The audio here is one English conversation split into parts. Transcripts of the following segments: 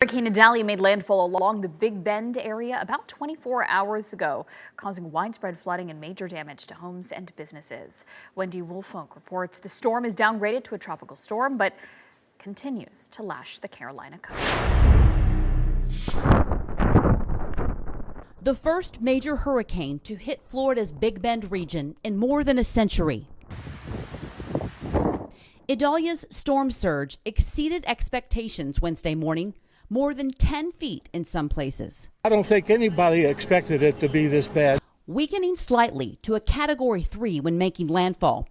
Hurricane Idalia made landfall along the Big Bend area about 24 hours ago, causing widespread flooding and major damage to homes and businesses. Wendy Woolfolk reports the storm is downgraded to a tropical storm, but continues to lash the Carolina coast. The first major hurricane to hit Florida's Big Bend region in more than a century. Idalia's storm surge exceeded expectations Wednesday morning more than 10 feet in some places. I don't think anybody expected it to be this bad. Weakening slightly to a category 3 when making landfall.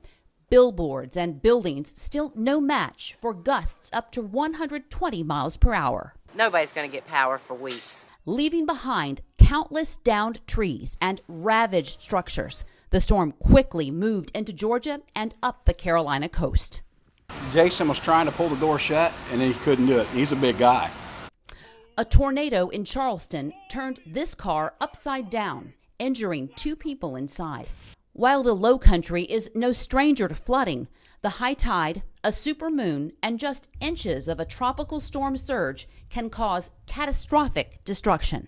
Billboards and buildings still no match for gusts up to 120 miles per hour. Nobody's going to get power for weeks. Leaving behind countless downed trees and ravaged structures. The storm quickly moved into Georgia and up the Carolina coast. Jason was trying to pull the door shut and he couldn't do it. He's a big guy. A tornado in Charleston turned this car upside down, injuring two people inside. While the low country is no stranger to flooding, the high tide, a supermoon, and just inches of a tropical storm surge can cause catastrophic destruction.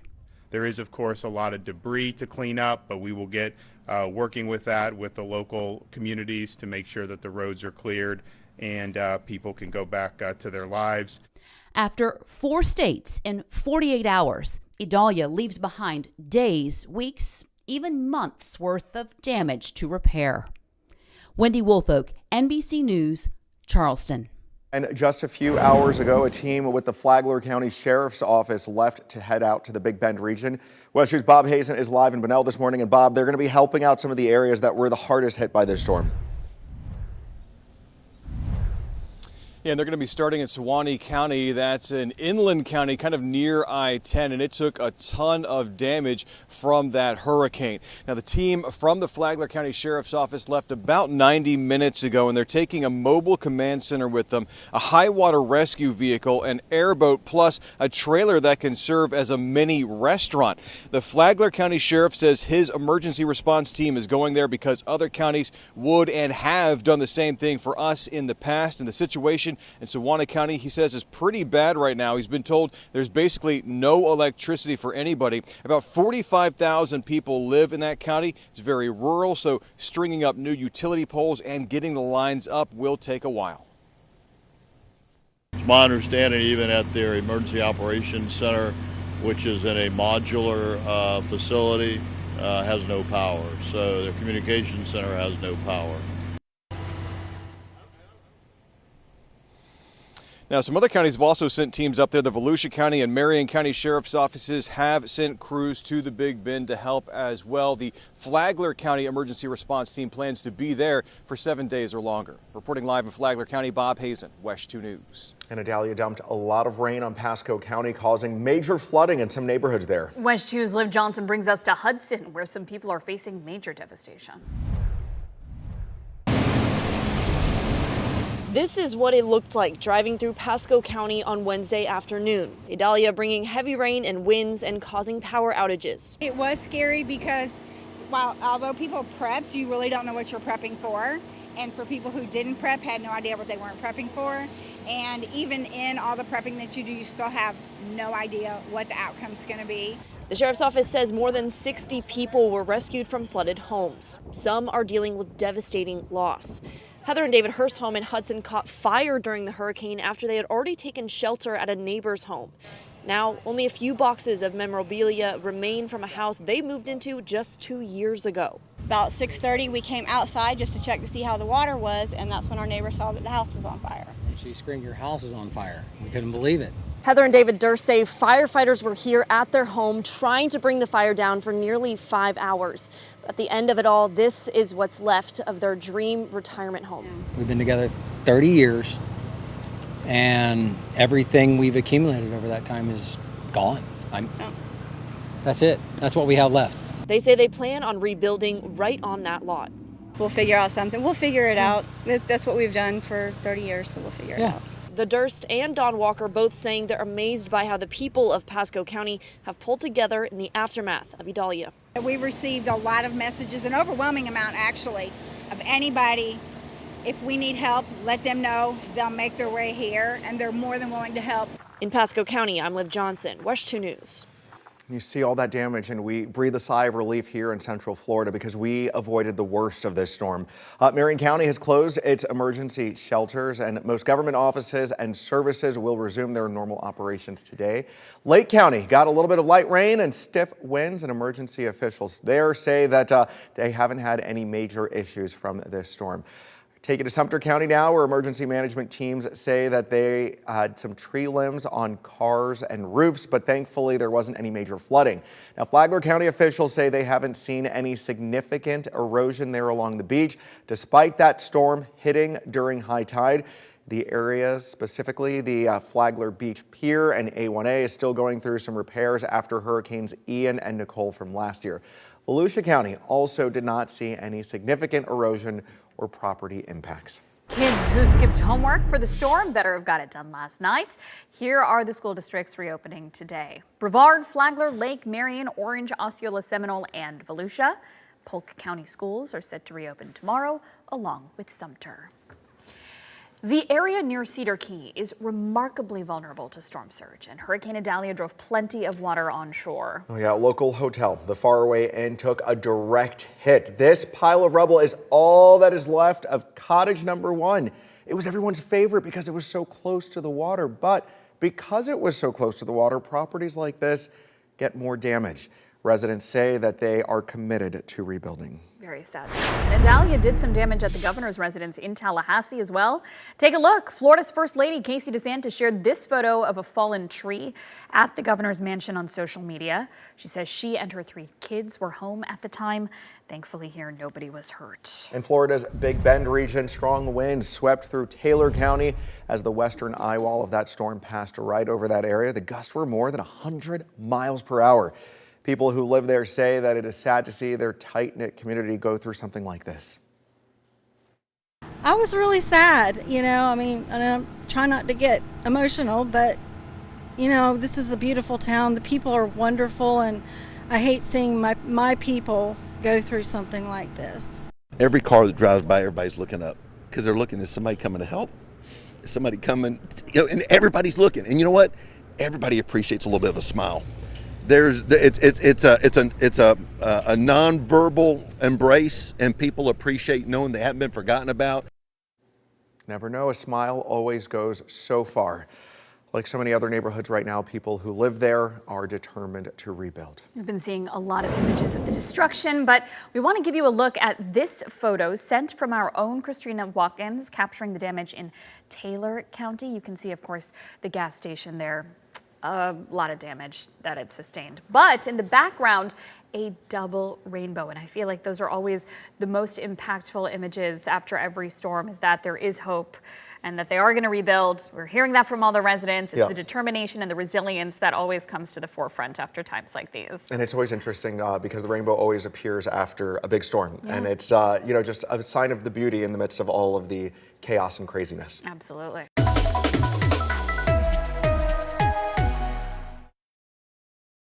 There is, of course, a lot of debris to clean up, but we will get uh, working with that with the local communities to make sure that the roads are cleared and uh, people can go back uh, to their lives. After four states in 48 hours, Idalia leaves behind days, weeks, even months worth of damage to repair. Wendy Woolfolk, NBC News, Charleston. And just a few hours ago, a team with the Flagler County Sheriff's Office left to head out to the Big Bend region. WESH News' Bob Hazen is live in Bunnell this morning. And Bob, they're going to be helping out some of the areas that were the hardest hit by this storm. Yeah, and they're going to be starting in Suwannee County. That's an inland county, kind of near I 10, and it took a ton of damage from that hurricane. Now, the team from the Flagler County Sheriff's Office left about 90 minutes ago, and they're taking a mobile command center with them, a high water rescue vehicle, an airboat, plus a trailer that can serve as a mini restaurant. The Flagler County Sheriff says his emergency response team is going there because other counties would and have done the same thing for us in the past, and the situation in Suwannee County, he says, is pretty bad right now. He's been told there's basically no electricity for anybody. About 45,000 people live in that county. It's very rural, so stringing up new utility poles and getting the lines up will take a while. My understanding, even at their emergency operations center, which is in a modular uh, facility, uh, has no power. So their communication center has no power. Now, some other counties have also sent teams up there. The Volusia County and Marion County Sheriff's offices have sent crews to the Big Bend to help as well. The Flagler County Emergency Response Team plans to be there for seven days or longer. Reporting live in Flagler County, Bob Hazen, WESH 2 News. And Idalia dumped a lot of rain on Pasco County, causing major flooding in some neighborhoods there. WESH 2's Liv Johnson brings us to Hudson, where some people are facing major devastation. This is what it looked like driving through Pasco County on Wednesday afternoon. Idalia bringing heavy rain and winds and causing power outages. It was scary because while although people prepped, you really don't know what you're prepping for. And for people who didn't prep, had no idea what they weren't prepping for. And even in all the prepping that you do, you still have no idea what the outcome's going to be. The sheriff's office says more than 60 people were rescued from flooded homes. Some are dealing with devastating loss. Heather and David Hurst home in Hudson caught fire during the hurricane after they had already taken shelter at a neighbor's home. Now, only a few boxes of memorabilia remain from a house they moved into just two years ago. About 6:30, we came outside just to check to see how the water was, and that's when our neighbor saw that the house was on fire. She screamed, "Your house is on fire!" We couldn't believe it. Heather and David Durst say firefighters were here at their home trying to bring the fire down for nearly five hours. At the end of it all, this is what's left of their dream retirement home. We've been together 30 years, and everything we've accumulated over that time is gone. I'm, that's it. That's what we have left. They say they plan on rebuilding right on that lot. We'll figure out something. We'll figure it out. That's what we've done for 30 years, so we'll figure it out. The Durst and Don Walker both saying they're amazed by how the people of Pasco County have pulled together in the aftermath of Idalia. We received a lot of messages, an overwhelming amount actually, of anybody if we need help, let them know. They'll make their way here, and they're more than willing to help. In Pasco County, I'm Liv Johnson, WESH 2 News. You see all that damage, and we breathe a sigh of relief here in Central Florida because we avoided the worst of this storm. Uh, Marion County has closed its emergency shelters, and most government offices and services will resume their normal operations today. Lake County got a little bit of light rain and stiff winds, and emergency officials there say that uh, they haven't had any major issues from this storm. Take it to Sumter County now, where emergency management teams say that they had some tree limbs on cars and roofs, but thankfully there wasn't any major flooding. Now, Flagler County officials say they haven't seen any significant erosion there along the beach, despite that storm hitting during high tide. The area, specifically the uh, Flagler Beach Pier and A1A, is still going through some repairs after Hurricanes Ian and Nicole from last year. Volusia County also did not see any significant erosion or property impacts. Kids who skipped homework for the storm better have got it done last night. Here are the school districts reopening today. Brevard, Flagler, Lake, Marion, Orange, Osceola, Seminole, and Volusia. Polk County schools are set to reopen tomorrow, along with Sumter. The area near Cedar Key is remarkably vulnerable to storm surge, and Hurricane Idalia drove plenty of water onshore. Oh yeah, local hotel, the Faraway Inn, took a direct hit. This pile of rubble is all that is left of cottage number one. It was everyone's favorite because it was so close to the water, but because it was so close to the water, properties like this get more damage. Residents say that they are committed to rebuilding. Very sad. And Idalia did some damage at the governor's residence in Tallahassee as well. Take a look. Florida's First Lady Casey DeSantis shared this photo of a fallen tree at the governor's mansion on social media. She says she and her three kids were home at the time. Thankfully, here nobody was hurt. In Florida's Big Bend region, strong winds swept through Taylor County as the western eye wall of that storm passed right over that area. The gusts were more than 100 miles per hour. People who live there say that it is sad to see their tight knit community go through something like this. I was really sad, you know. I mean, and I'm trying not to get emotional, but you know, this is a beautiful town. The people are wonderful, and I hate seeing my my people go through something like this. Every car that drives by, everybody's looking up because they're looking. Is somebody coming to help? Is somebody coming? You know, and everybody's looking. And you know what? Everybody appreciates a little bit of a smile there's it's it's it's a it's a it's a a nonverbal embrace, and people appreciate knowing they haven't been forgotten about. Never know, a smile always goes so far. Like so many other neighborhoods right now, people who live there are determined to rebuild. We've been seeing a lot of images of the destruction, but we want to give you a look at this photo sent from our own Christina Watkins, capturing the damage in Taylor County. You can see, of course, the gas station there a lot of damage that it sustained. But in the background, a double rainbow. And I feel like those are always the most impactful images after every storm is that there is hope and that they are going to rebuild. We're hearing that from all the residents. It's yeah. the determination and the resilience that always comes to the forefront after times like these. And it's always interesting uh, because the rainbow always appears after a big storm. Yeah. And it's, uh, you know, just a sign of the beauty in the midst of all of the chaos and craziness. Absolutely.